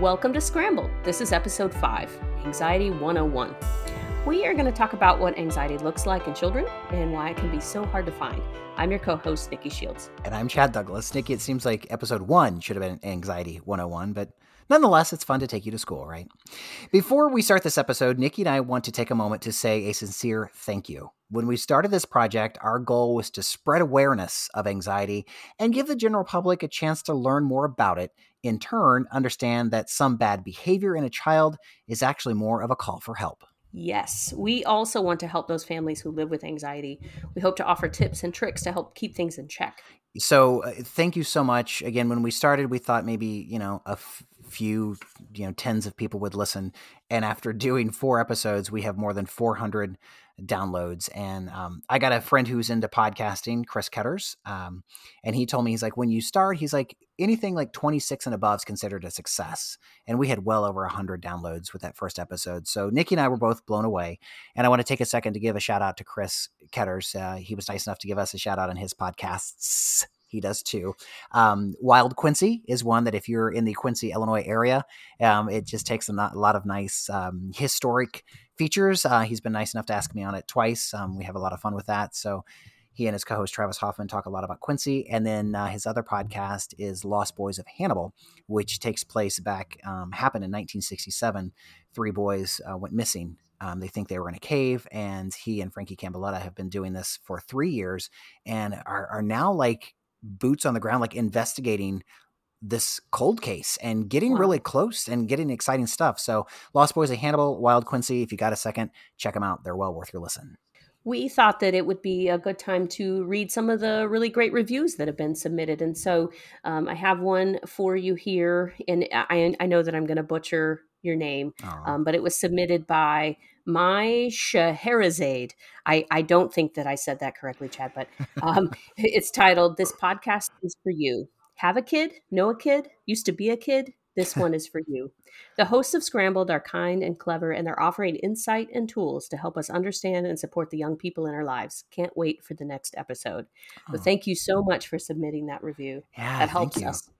Welcome to Scramble. This is episode 5 Anxiety 101. We are going to talk about what anxiety looks like in children and why it can be so hard to find. I'm your co host, Nikki Shields. And I'm Chad Douglas. Nikki, it seems like episode one should have been Anxiety 101, but nonetheless, it's fun to take you to school, right? Before we start this episode, Nikki and I want to take a moment to say a sincere thank you. When we started this project, our goal was to spread awareness of anxiety and give the general public a chance to learn more about it in turn, understand that some bad behavior in a child is actually more of a call for help. Yes, we also want to help those families who live with anxiety. We hope to offer tips and tricks to help keep things in check. So, uh, thank you so much. Again, when we started, we thought maybe, you know, a f- few, you know, tens of people would listen. And after doing four episodes, we have more than 400 downloads. And um, I got a friend who's into podcasting, Chris Ketters, um, and he told me he's like, when you start, he's like, anything like 26 and above is considered a success. And we had well over 100 downloads with that first episode. So Nikki and I were both blown away. And I want to take a second to give a shout out to Chris Ketters. Uh, he was nice enough to give us a shout out on his podcasts he does too. Um, Wild Quincy is one that if you're in the Quincy, Illinois area, um, it just takes a, lot of nice um, historic features. Uh, he's been nice enough to ask me on it twice. Um, we have a lot of fun with that. So he and his co-host Travis Hoffman talk a lot about Quincy, and then uh, his other podcast is Lost Boys of Hannibal, which takes place back um, happened in 1967. Three boys uh, went missing. Um, they think they were in a cave, and he and Frankie Cambaletta have been doing this for three years, and are, are now like boots on the ground, like investigating this cold case and getting wow. really close and getting exciting stuff. So, Lost Boys of Hannibal, Wild Quincy, if you got a second, check them out. They're well worth your listen. We thought that it would be a good time to read some of the really great reviews that have been submitted. And so um, I have one for you here. And I, I know that I'm going to butcher your name, um, but it was submitted by my Scheherazade. I, I don't think that I said that correctly, Chad, but um, it's titled This Podcast is for You have a kid, know a kid, used to be a kid, this one is for you. The hosts of Scrambled are kind and clever, and they're offering insight and tools to help us understand and support the young people in our lives. Can't wait for the next episode. Oh. thank you so much for submitting that review. Yeah, that helps us.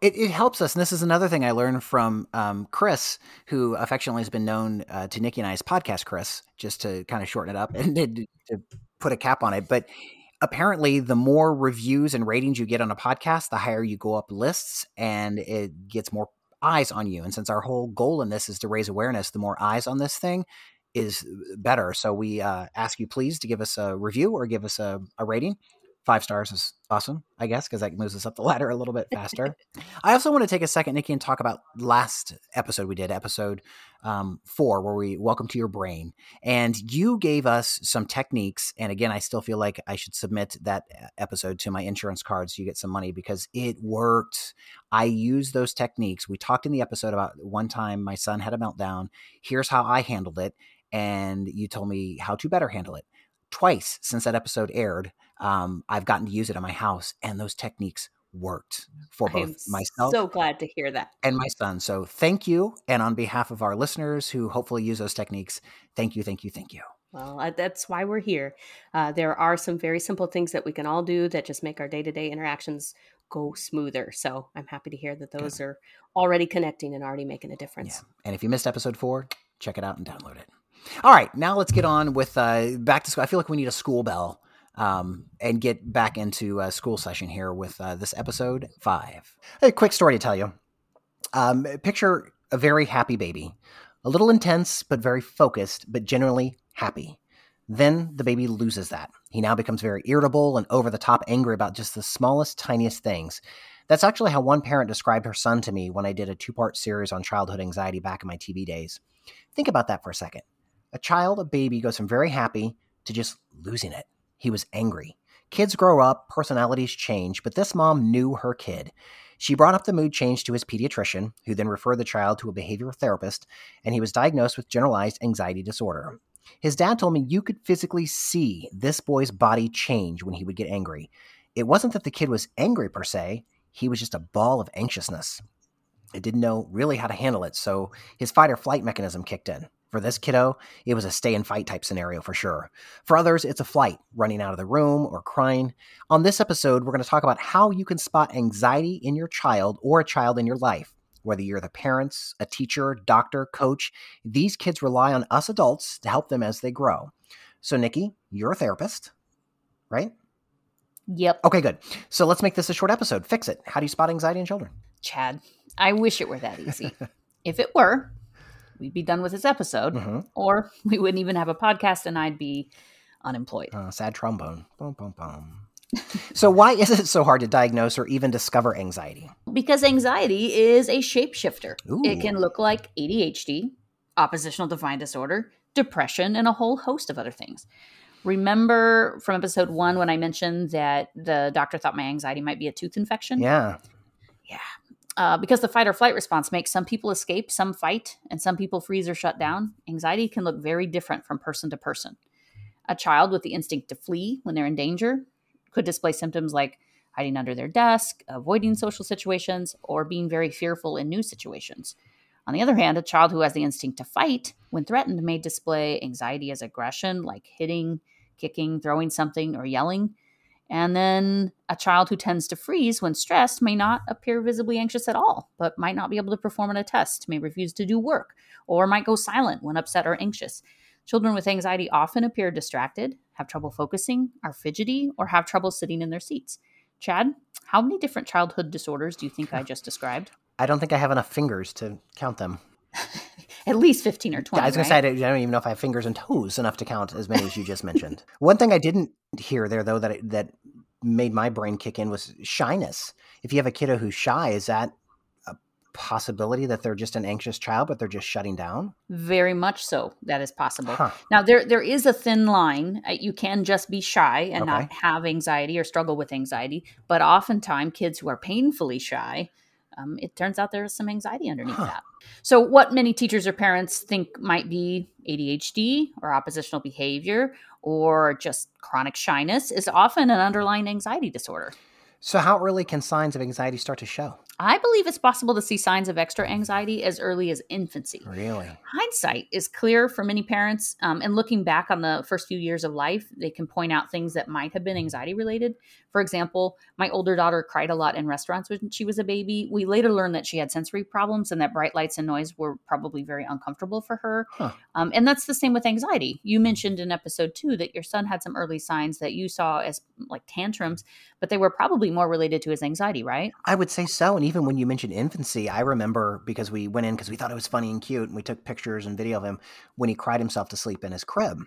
It, it, helps us. And this is another thing I learned from um, Chris, who affectionately has been known uh, to Nikki and I as Podcast Chris, just to kind of shorten it up and to, to put a cap on it. But apparently the more reviews and ratings you get on a podcast the higher you go up lists and it gets more eyes on you. And since our whole goal in this is to raise awareness the more eyes on this thing is better. So we uh, ask you please to give us a review or give us a, a rating five stars is awesome, I guess, because that moves us up the ladder a little bit faster. I also want to take a second, Nikki, and talk about last episode we did, episode um, four, where we welcome to your brain. And you gave us some techniques. And again, I still feel like I should submit that uh, episode to my insurance card so you get some money because it worked. I used those techniques. We talked in the episode about one time my son had a meltdown. Here's how I handled it. And you told me how to better handle it twice since that episode aired, um, I've gotten to use it in my house, and those techniques worked for both myself. So glad to hear that. And my son. So thank you. And on behalf of our listeners who hopefully use those techniques, thank you, thank you, thank you. Well, that's why we're here. Uh, there are some very simple things that we can all do that just make our day to day interactions go smoother. So I'm happy to hear that those are already connecting and already making a difference. Yeah. And if you missed episode four, check it out and download it. All right, now let's get on with uh, back to school. I feel like we need a school bell um, and get back into a school session here with uh, this episode five. A quick story to tell you. Um, picture a very happy baby, a little intense, but very focused, but generally happy. Then the baby loses that. He now becomes very irritable and over the top angry about just the smallest, tiniest things. That's actually how one parent described her son to me when I did a two part series on childhood anxiety back in my TV days. Think about that for a second. A child, a baby, goes from very happy to just losing it. He was angry. Kids grow up, personalities change, but this mom knew her kid. She brought up the mood change to his pediatrician, who then referred the child to a behavioral therapist, and he was diagnosed with generalized anxiety disorder. His dad told me you could physically see this boy's body change when he would get angry. It wasn't that the kid was angry per se, he was just a ball of anxiousness. It didn't know really how to handle it, so his fight or flight mechanism kicked in. For this kiddo, it was a stay and fight type scenario for sure. For others, it's a flight, running out of the room or crying. On this episode, we're going to talk about how you can spot anxiety in your child or a child in your life. Whether you're the parents, a teacher, doctor, coach, these kids rely on us adults to help them as they grow. So, Nikki, you're a therapist, right? Yep. Okay, good. So let's make this a short episode. Fix it. How do you spot anxiety in children? Chad, I wish it were that easy. if it were, we'd be done with this episode, Mm-hmm. or we wouldn't even have a podcast and I'd be unemployed. Uh, sad trombone. Boom, boom, boom. so, why is it so hard to diagnose or even discover anxiety? Because anxiety is a shapeshifter. Ooh. It can look like ADHD, oppositional defiant disorder, depression, and a whole host of other things. Remember from episode one when I mentioned that the doctor thought my anxiety might be a tooth infection? Yeah. Uh, because the fight or flight response makes some people escape, some fight, and some people freeze or shut down, anxiety can look very different from person to person. A child with the instinct to flee when they're in danger could display symptoms like hiding under their desk, avoiding social situations, or being very fearful in new situations. On the other hand, a child who has the instinct to fight when threatened may display anxiety as aggression, like hitting, kicking, throwing something, or yelling. And then a child who tends to freeze when stressed may not appear visibly anxious at all, but might not be able to perform on a test, may refuse to do work, or might go silent when upset or anxious. Children with anxiety often appear distracted, have trouble focusing, are fidgety, or have trouble sitting in their seats. Chad, how many different childhood disorders do you think I just described? I don't think I have enough fingers to count them. At least 15 or 20. I was going to say, I don't, even know if I have fingers and toes enough to count as many as you just mentioned. One thing I didn't hear there, though, that that made my brain kick in was shyness. If you have a kiddo who's shy, is that a possibility that they're just an anxious child, but they're just shutting down? Very much so. That is possible. Huh. Now there there is a thin line. Uh, You can just be shy and not have anxiety or struggle with anxiety, but oftentimes kids who are painfully shy, um, it turns out there's some anxiety underneath Huh. that. So what many teachers or parents think might be ADHD or oppositional behavior or just chronic shyness is often an underlying anxiety disorder. So, how early can signs of anxiety start to show? I believe it's possible to see signs of extra anxiety as early as infancy. Really? hindsight is clear for many parents um, and looking back on the first few years of life they can point out things that might have been anxiety related for example my older daughter cried a lot in restaurants when she was a baby we later learned that she had sensory problems and that bright lights and noise were probably very uncomfortable for her Huh. um, and that's the same with anxiety you mentioned in episode two that your son had some early signs that you saw as like tantrums but they were probably more related to his anxiety right I would say so. And even when you mentioned infancy, I remember because we went in because we thought it was funny and cute, and we took pictures and video of him when he cried himself to sleep in his crib.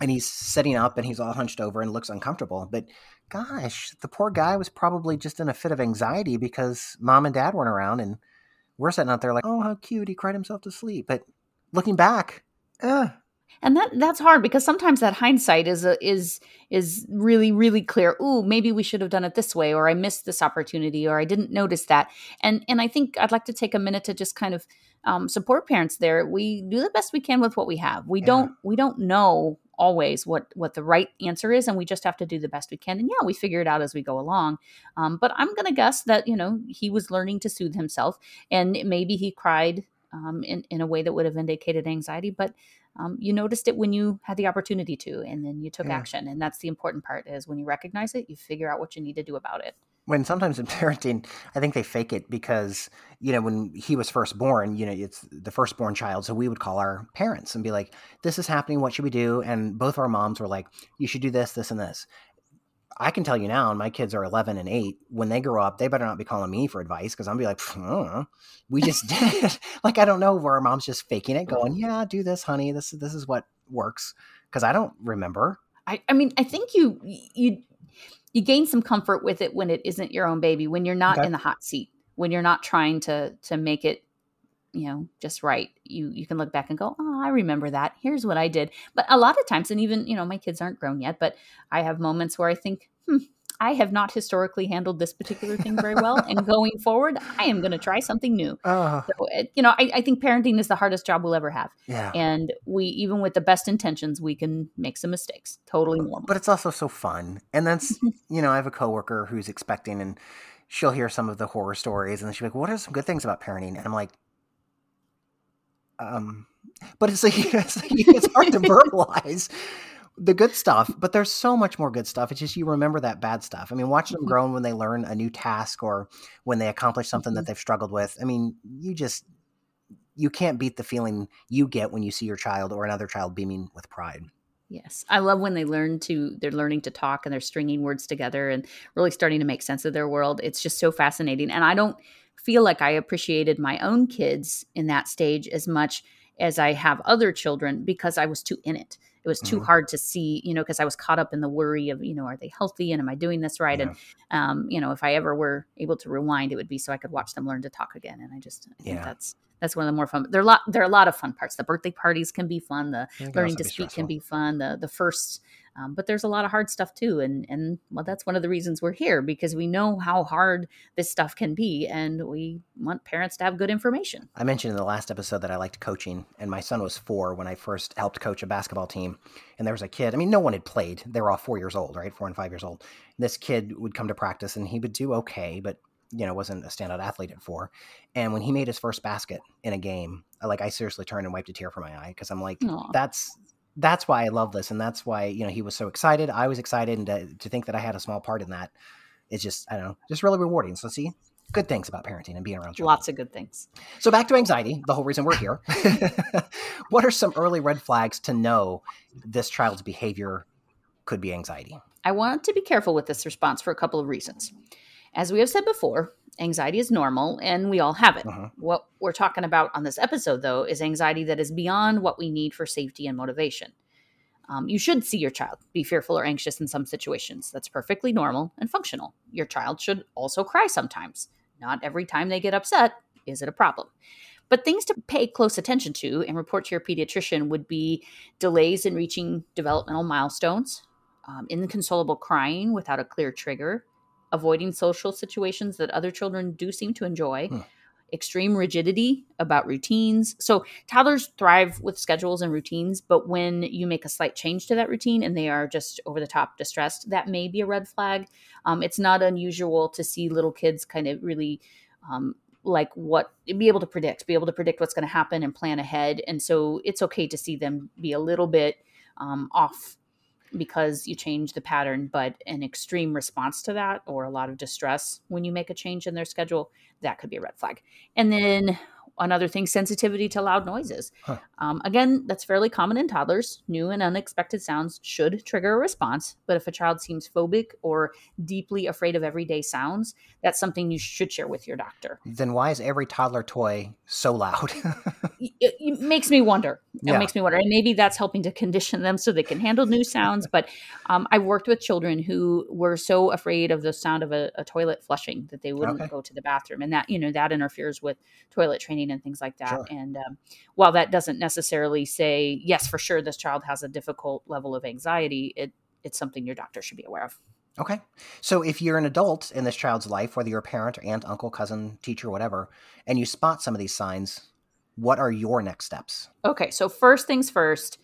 And he's sitting up and he's all hunched over and looks uncomfortable. But gosh, the poor guy was probably just in a fit of anxiety because mom and dad weren't around. And we're sitting out there like, oh, how cute. He cried himself to sleep. But looking back, eh, and that that's hard because sometimes that hindsight is a, is is really really clear. Ooh maybe we should have done it this way or i missed this opportunity or i didn't notice that. And and i think i'd like to take a minute to just kind of um, support parents there. We do the best we can with what we have. We Yeah. don't we don't know always what what the right answer is and we just have to do the best we can. And yeah we figure it out as we go along. Um, but i'm gonna guess that you know he was learning to soothe himself and maybe he cried um, in, in a way that would have indicated anxiety but um, you noticed it when you had the opportunity to and then you took Yeah. action and that's the important part is when you recognize it you figure out what you need to do about it when sometimes in parenting, I think they fake it because, you know, when he was first born, you know, it's the firstborn child. So we would call our parents and be like, this is happening. What should we do? And both of our moms were like, you should do this, this, and this. I can tell you now, and my kids are 11 and 8. When they grow up, they better not be calling me for advice because I'm be like, "Pff, I don't know. Uh-uh, we just did like, I don't know where our mom's just faking it, going, yeah, do this, honey. This, this is what works. Because I don't remember. I, I mean i think you you you gain some comfort with it when it isn't your own baby when you're not Okay. in the hot seat when you're not trying to to make it you know just right you you can look back and go oh i remember that here's what i did but a lot of times and even you know my kids aren't grown yet but i have moments where i think hmm, I have not historically handled this particular thing very well. and going forward, I am going to try something new. Uh, So, it, you know, I, I think parenting is the hardest job we'll ever have. yeah. And we, even with the best intentions, we can make some mistakes. Totally normal. but it's also so fun. And that's, you know, I have a coworker who's expecting and she'll hear some of the horror stories and she'll be like, what are some good things about parenting? And I'm like, um, but it's like, it's, like, it's hard to verbalize the good stuff, but there's so much more good stuff. It's just, you remember that bad stuff. I mean, watching them Mhm. grow when they learn a new task or when they accomplish something that they've struggled with. I mean, you just, you can't beat the feeling you get when you see your child or another child beaming with pride. Yes. I love when they learn to, they're learning to talk and they're stringing words together and really starting to make sense of their world. It's just so fascinating. And I don't feel like I appreciated my own kids in that stage as much as I have other children because I was too in it. It was too Mhm. hard to see, you know, because I was caught up in the worry of, you know, are they healthy and am I doing this right? And, um, you know, if I ever were able to rewind, it would be so I could watch them learn to talk again. And I just, I think Yeah. that's, that's one of the more fun. There are a lot. There are a lot of fun parts. The birthday parties can be fun. The learning to speak stressful. can be fun the the first um, but there's a lot of hard stuff too and and well that's one of the reasons we're here because we know how hard this stuff can be and we want parents to have good information I mentioned in the last episode that I liked coaching, and my son was four when I first helped coach a basketball team. And there was a kid, I mean, no one had played. They were all four years old, right? Four and five years old. This kid would come to practice and he would do okay, but, you know, wasn't a standout athlete at four. And when he made his first basket in a game, like I seriously turned and wiped a tear from my eye because I'm like, Aw. that's. That's why I love this, and that's why you know he was so excited. I was excited, and to, to think that I had a small part in that, it's just I don't know, just really rewarding. So see, good things about parenting and being around children. lots of good things So back to anxiety, the whole reason we're here. what are some early red flags to know this child's behavior could be anxiety? I want to be careful with this response for a couple of reasons. As we have said before, anxiety is normal and we all have it. Mhm. What we're talking about on this episode, though, is anxiety that is beyond what we need for safety and motivation. Um, you should see your child be fearful or anxious in some situations. That's perfectly normal and functional. Your child should also cry sometimes. Not every time they get upset is it a problem. But things to pay close attention to and report to your pediatrician would be delays in reaching developmental milestones, um, inconsolable crying without a clear trigger, avoiding social situations that other children do seem to enjoy, Hmm. extreme rigidity about routines. So, toddlers thrive with schedules and routines, but when you make a slight change to that routine and they are just over the top distressed, that may be a red flag. Um, it's not unusual to see little kids kind of really. Um, like what be able to predict be able to predict what's going to happen and plan ahead and so it's okay to see them be a little bit um, off because you change the pattern, but an extreme response to that or a lot of distress when you make a change in their schedule, that could be a red flag. And then another thing, sensitivity to loud noises. Huh. Um, again, that's fairly common in toddlers. New and unexpected sounds should trigger a response, but if a child seems phobic or deeply afraid of everyday sounds, that's something you should share with your doctor. Then why is every toddler toy so loud? it, it makes me wonder. It Yeah. makes me wonder, and maybe that's helping to condition them so they can handle new sounds. But um, I've worked with children who were so afraid of the sound of a, a toilet flushing that they wouldn't Okay. go to the bathroom, and that you know that interferes with toilet training and things like that. Sure. And um, while that doesn't necessarily say yes for sure, this child has a difficult level of anxiety, it it's something your doctor should be aware of. okay. So if you're an adult in this child's life, whether you're a parent or aunt, uncle, cousin, teacher, whatever, and you spot some of these signs, what are your next steps? Okay, so first things first,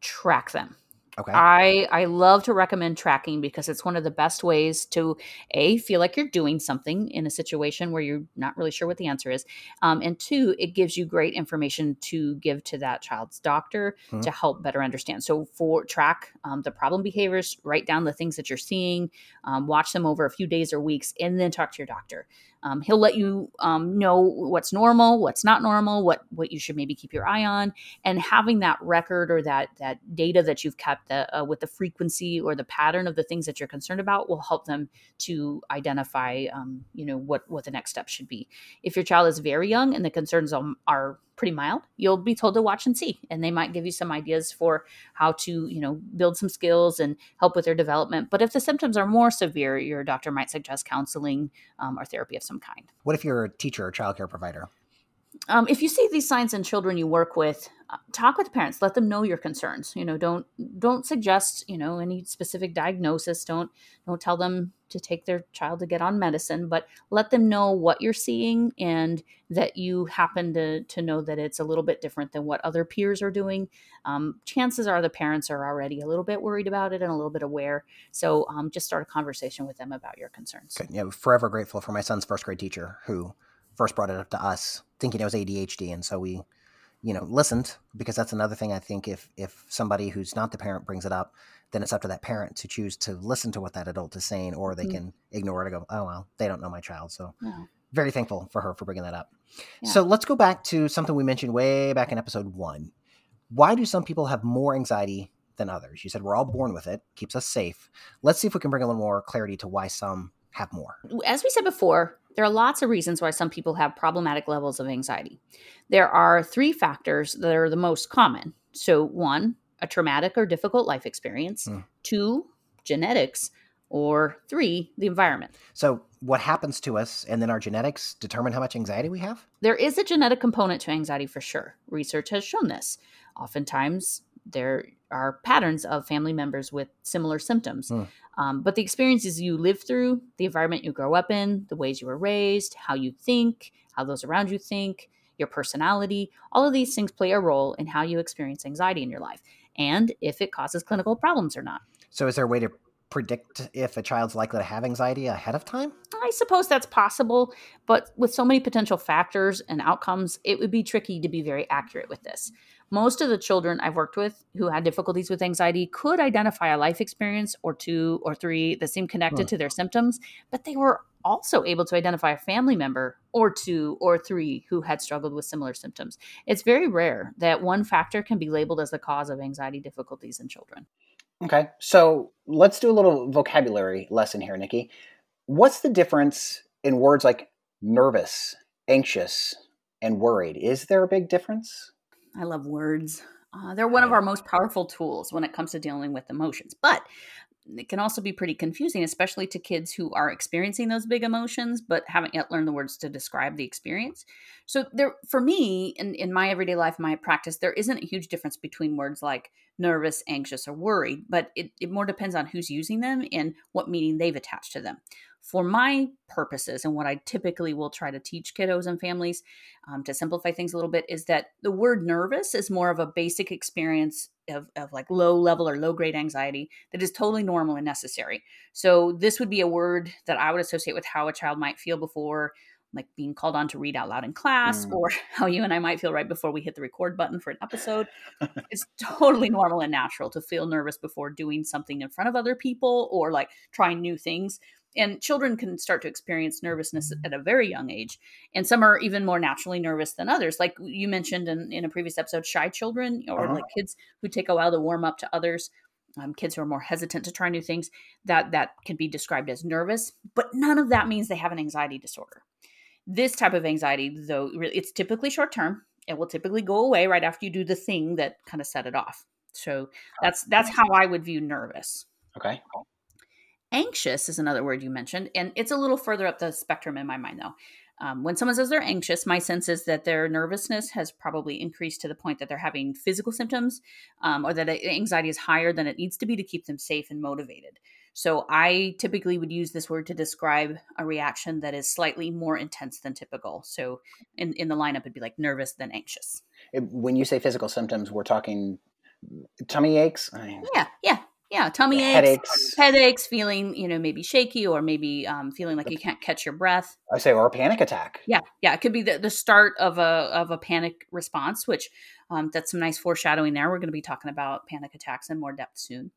track them. Okay. I I love to recommend tracking because it's one of the best ways to a feel like you're doing something in a situation where you're not really sure what the answer is, um, and two, it gives you great information to give to that child's doctor Mhm. to help better understand. So for track um, the problem behaviors, write down the things that you're seeing, um, watch them over a few days or weeks, and then talk to your doctor. Um, he'll let you um, know what's normal, what's not normal, what what you should maybe keep your eye on, and having that record or that that data that you've kept the, uh, with the frequency or the pattern of the things that you're concerned about will help them to identify, um, you know, what what the next step should be. If your child is very young and the concerns um, are pretty mild, you'll be told to watch and see, and they might give you some ideas for how to, you know, build some skills and help with their development. But if the symptoms are more severe, your doctor might suggest counseling um, or therapy of some kind. What if you're a teacher or childcare provider? um, if you see these signs in children you work with, talk with parents. Let them know your concerns. You know, don't don't suggest you know any specific diagnosis. Don't don't tell them to take their child to get on medicine, but let them know what you're seeing and that you happen to to know that it's a little bit different than what other peers are doing. Um, chances are the parents are already a little bit worried about it and a little bit aware. So um, just start a conversation with them about your concerns. Good. Yeah, forever grateful for my son's first grade teacher who first brought it up to us, thinking it was ADHD, and so we, you know, listened because that's another thing I think if if somebody who's not the parent brings it up, then it's up to that parent to choose to listen to what that adult is saying, or they mm-hmm. can ignore it and go, oh well, they don't know my child. So yeah. very thankful for her for bringing that up. Yeah. So let's go back to something we mentioned way back in episode one. Why do some people have more anxiety than others? You said we're all born with it, keeps us safe. Let's see if we can bring a little more clarity to why some have more. As we said before, there are lots of reasons why some people have problematic levels of anxiety. There are three factors that are the most common. So, one, a traumatic or difficult life experience, mm. two, genetics, or three, the environment. So, what happens to us and then our genetics determine how much anxiety we have? There is a genetic component to anxiety for sure. Research has shown this. Oftentimes, there are patterns of family members with similar symptoms. Mm. Um, but the experiences you live through, the environment you grow up in, the ways you were raised, how you think, how those around you think, your personality, all of these things play a role in how you experience anxiety in your life and if it causes clinical problems or not. So, is there a way to predict if a child's likely to have anxiety ahead of time? I suppose that's possible, but with so many potential factors and outcomes, it would be tricky to be very accurate with this. Most of the children I've worked with who had difficulties with anxiety could identify a life experience or two or three that seemed connected huh. to their symptoms, but they were also able to identify a family member or two or three who had struggled with similar symptoms. It's very rare that one factor can be labeled as the cause of anxiety difficulties in children. Okay, so let's do a little vocabulary lesson here, Nikki. What's the difference in words like nervous, anxious, and worried? Is there a big difference? I love words. Uh, they're one of our most powerful tools when it comes to dealing with emotions, but it can also be pretty confusing, especially to kids who are experiencing those big emotions but haven't yet learned the words to describe the experience. So, there, for me, in, in my everyday life, my practice, there isn't a huge difference between words like nervous, anxious, or worried, but it, it more depends on who's using them and what meaning they've attached to them for my purposes and what I typically will try to teach kiddos and families um, to simplify things a little bit is that the word nervous is more of a basic experience of, of like low level or low grade anxiety that is totally normal and necessary. So this would be a word that I would associate with how a child might feel before like being called on to read out loud in class mm. or how you and I might feel right before we hit the record button for an episode. it's totally normal and natural to feel nervous before doing something in front of other people or like trying new things and children can start to experience nervousness at a very young age and some are even more naturally nervous than others. Like you mentioned in, in a previous episode shy children or uh-huh. like kids who take a while to warm up to others um, kids who are more hesitant to try new things that that can be described as nervous but none of that means they have an anxiety disorder. This type of anxiety though it's typically short term it will typically go away right after you do the thing that kind of set it off. So that's that's how i would view nervous. Okay Anxious is another word you mentioned, and it's a little further up the spectrum in my mind, though. Um, when someone says they're anxious, my sense is that their nervousness has probably increased to the point that they're having physical symptoms um, or that anxiety is higher than it needs to be to keep them safe and motivated. So I typically would use this word to describe a reaction that is slightly more intense than typical. So in, in the lineup, it'd be like nervous than anxious. When you say physical symptoms, we're talking tummy aches? Yeah, yeah yeah tummy aches headaches. headaches feeling you know maybe shaky or maybe um, feeling like you can't catch your breath. I say or a panic attack. Yeah yeah it could be the, the start of a of a panic response which um, that's some nice foreshadowing there. We're going to be talking about panic attacks in more depth soon.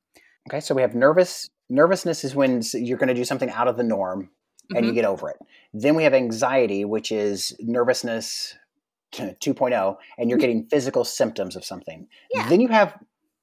Okay so we have nervous nervousness is when you're going to do something out of the norm and mm-hmm. you get over it. Then we have anxiety which is nervousness 2.0 and you're mm-hmm. getting physical symptoms of something. Yeah. then you have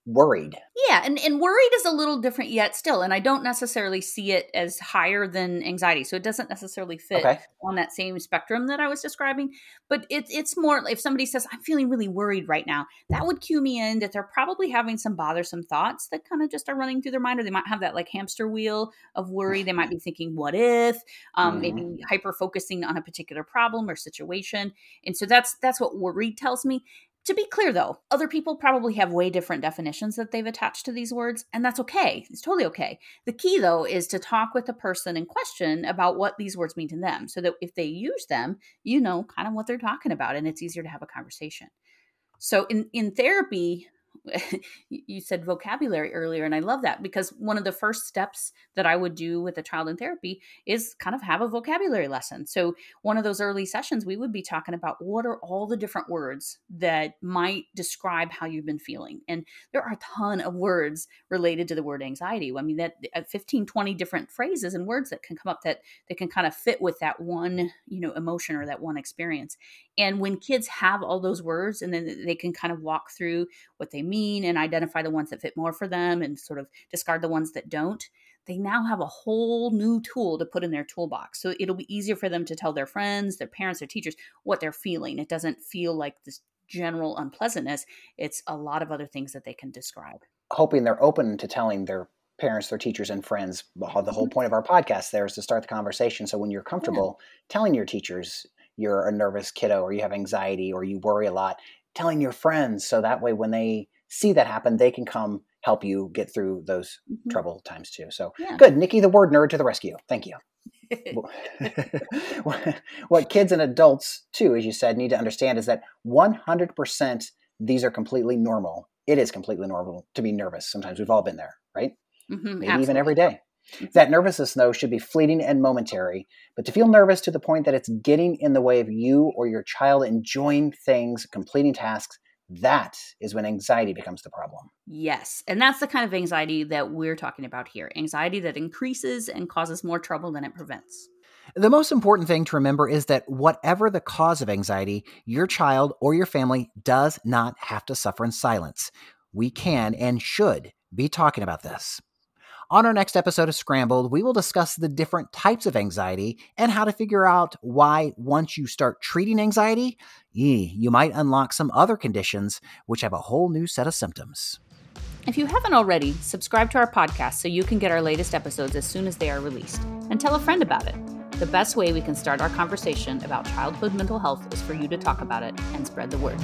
worried. Yeah, and, and worried is a little different yet still. And I don't necessarily see it as higher than anxiety. So it doesn't necessarily fit Okay. on that same spectrum that I was describing. But it's it's more if somebody says, I'm feeling really worried right now, that would cue me in that they're probably having some bothersome thoughts that kind of just are running through their mind, or they might have that like hamster wheel of worry. They might be thinking, what if? Um, Mhm. maybe hyper focusing on a particular problem or situation. And so that's that's what worried tells me. To be clear, though, other people probably have way different definitions that they've attached to these words, and that's okay. It's totally okay. The key, though, is to talk with the person in question about what these words mean to them so that if they use them, you know kind of what they're talking about, and it's easier to have a conversation. So, in, in therapy, you said vocabulary earlier, and I love that because one of the first steps that I would do with a child in therapy is kind of have a vocabulary lesson. So, one of those early sessions, we would be talking about what are all the different words that might describe how you've been feeling. And there are a ton of words related to the word anxiety. I mean, that uh, 15, 20 different phrases and words that can come up that, that can kind of fit with that one, you know, emotion or that one experience. And when kids have all those words and then they can kind of walk through what they mean and identify the ones that fit more for them and sort of discard the ones that don't, they now have a whole new tool to put in their toolbox. So it'll be easier for them to tell their friends, their parents, their teachers what they're feeling. It doesn't feel like this general unpleasantness, it's a lot of other things that they can describe. Hoping they're open to telling their parents, their teachers, and friends. The the whole mm-hmm. point of our podcast there is to start the conversation. So when you're comfortable telling your teachers you're a nervous kiddo or you have anxiety or you worry a lot, telling your friends so that way when they see that happen, they can come help you get through those Mhm. trouble times too. So Yeah. good, Nikki, the word nerd to the rescue. Thank you. what kids and adults too, as you said, need to understand is that 100% these are completely normal. It is completely normal to be nervous. Sometimes we've all been there, right? Mhm, Maybe even every day. That nervousness, though, should be fleeting and momentary. But to feel nervous to the point that it's getting in the way of you or your child enjoying things, completing tasks, that is when anxiety becomes the problem. Yes. And that's the kind of anxiety that we're talking about here anxiety that increases and causes more trouble than it prevents. The most important thing to remember is that whatever the cause of anxiety, your child or your family does not have to suffer in silence. We can and should be talking about this. On our next episode of Scrambled, we will discuss the different types of anxiety and how to figure out why, once you start treating anxiety, you might unlock some other conditions which have a whole new set of symptoms. If you haven't already, subscribe to our podcast so you can get our latest episodes as soon as they are released. And tell a friend about it. The best way we can start our conversation about childhood mental health is for you to talk about it and spread the word.